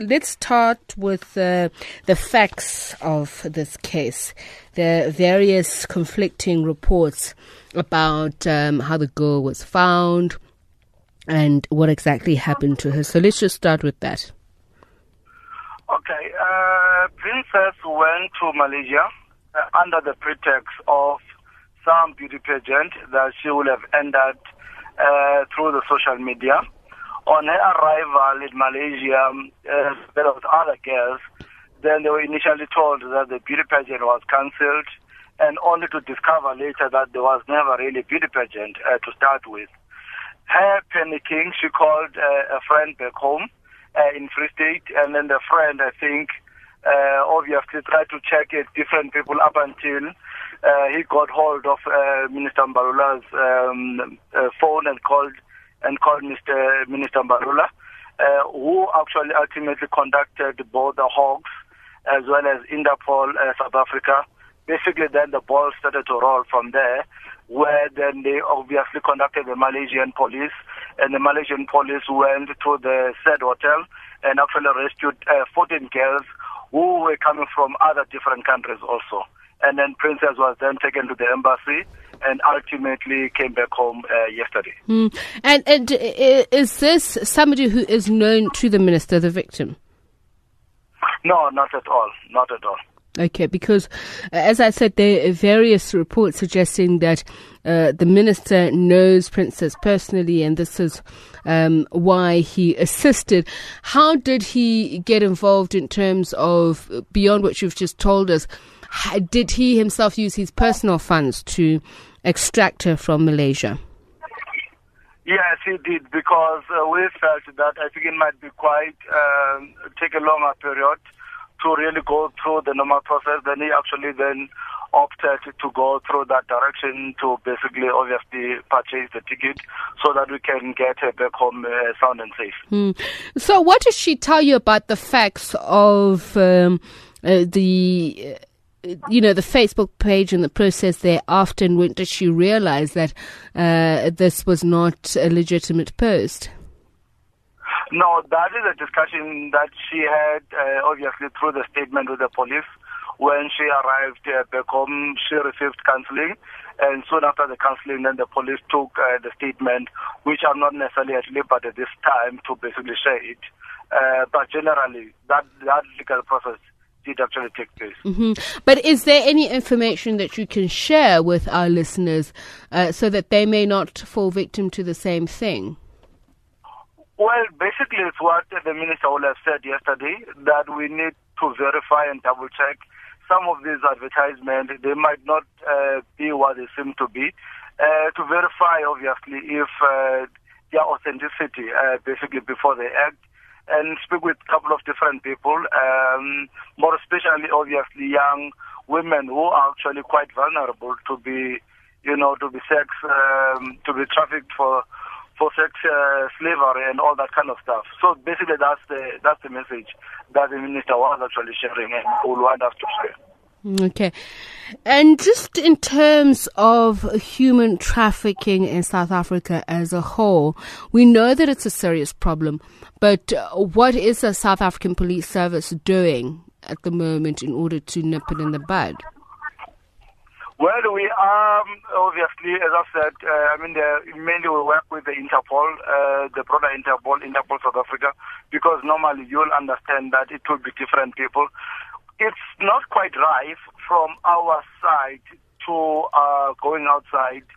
let's start with uh, the facts of this case. Are various conflicting reports about um, how the girl was found and what exactly happened to her. So let's just start with that. Okay, uh, Princess went to Malaysia uh, under the pretext of some beauty pageant that she would have entered uh, through the social media. On her arrival in Malaysia, uh, there was other girls. Then they were initially told that the beauty pageant was cancelled, and only to discover later that there was never really a beauty pageant uh, to start with. Her panicking, she called uh, a friend back home uh, in Free State, and then the friend, I think, uh, obviously tried to check it, different people up until uh, he got hold of uh, Minister Mbalula's um, uh, phone and called and called Mr. Minister Mbalula, uh, who actually ultimately conducted both the Hawks as well as Interpol uh, South Africa. Basically, then the ball started to roll from there, where then they obviously conducted the Malaysian police, and the Malaysian police went to the said hotel and actually rescued uh, 14 girls who were coming from other different countries also and then Princess was then taken to the embassy and ultimately came back home uh, yesterday. Mm. And, and is this somebody who is known to the minister, the victim? No, not at all. Not at all. Okay, because uh, as I said, there are various reports suggesting that uh, the minister knows Princess personally, and this is um, why he assisted. How did he get involved in terms of beyond what you've just told us? did he himself use his personal funds to extract her from Malaysia? Yes, he did because uh, we felt that I think it might be quite uh, take a longer period to really go through the normal process. Then he actually then opted to go through that direction to basically obviously purchase the ticket so that we can get her back home uh, sound and safe. Mm. So, what did she tell you about the facts of um, uh, the you know, the Facebook page and the process thereafter, and when did she realize that uh, this was not a legitimate post? No, that is a discussion that she had, uh, obviously, through the statement with the police. When she arrived uh, back home, she received counseling, and soon after the counseling, then the police took uh, the statement, which are not necessarily at liberty at this time to basically share it. Uh, but generally, that, that legal process did actually take place. Mm-hmm. But is there any information that you can share with our listeners uh, so that they may not fall victim to the same thing? Well, basically, it's what the minister will have said yesterday that we need to verify and double check some of these advertisements. They might not uh, be what they seem to be. Uh, to verify, obviously, if uh, their authenticity, uh, basically, before they act and speak with a couple of different people, um, more especially, obviously, young women who are actually quite vulnerable to be, you know, to be sex, um, to be trafficked for for sex uh, slavery and all that kind of stuff. So basically, that's the that's the message that the minister was actually sharing and will want us to share. Okay. And just in terms of human trafficking in South Africa as a whole, we know that it's a serious problem, but what is the South African Police Service doing at the moment in order to nip it in the bud? Well, we are obviously, as I said, uh, I mean, mainly we work with the Interpol, uh, the broader Interpol, Interpol South Africa, because normally you'll understand that it will be different people it's not quite right from our side to uh, going outside.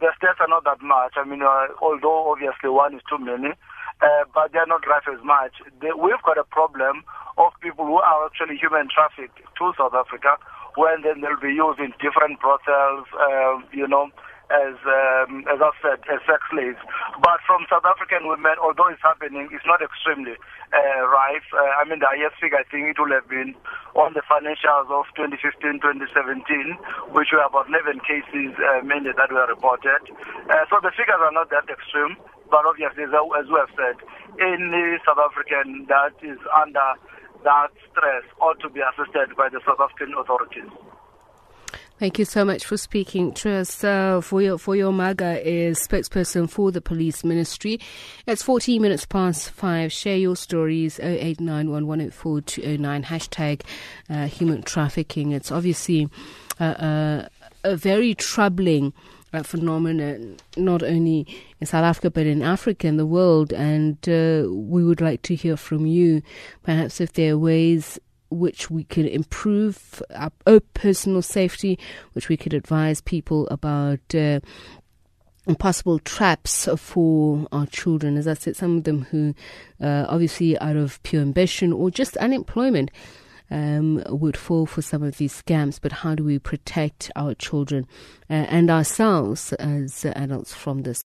The stats are not that much. I mean, uh, although obviously one is too many, uh, but they're not rife as much. They, we've got a problem of people who are actually human trafficked to South Africa when then they'll be used in different brothels, uh, you know, as um, as I've said, as sex slaves. But from South African women, although it's happening, it's not extremely uh, rife. Uh, I mean, the highest figure I think it would have been on the financials of 2015, 2017, which were about 11 cases uh, mainly that were reported. Uh, so the figures are not that extreme, but obviously, as, as we have said, any South African that is under that stress ought to be assisted by the South African authorities. Thank you so much for speaking to us. Uh, for your Vuyo Mhaga is spokesperson for the police ministry. It's 14 minutes past five. Share your stories 0891104209 hashtag uh, human trafficking. It's obviously uh, uh, a very troubling uh, phenomenon, not only in South Africa but in Africa and the world. And uh, we would like to hear from you, perhaps if there are ways which we could improve our personal safety, which we could advise people about. Uh, possible traps for our children. As I said, some of them who, uh, obviously, out of pure ambition or just unemployment, um, would fall for some of these scams. But how do we protect our children uh, and ourselves as adults from this?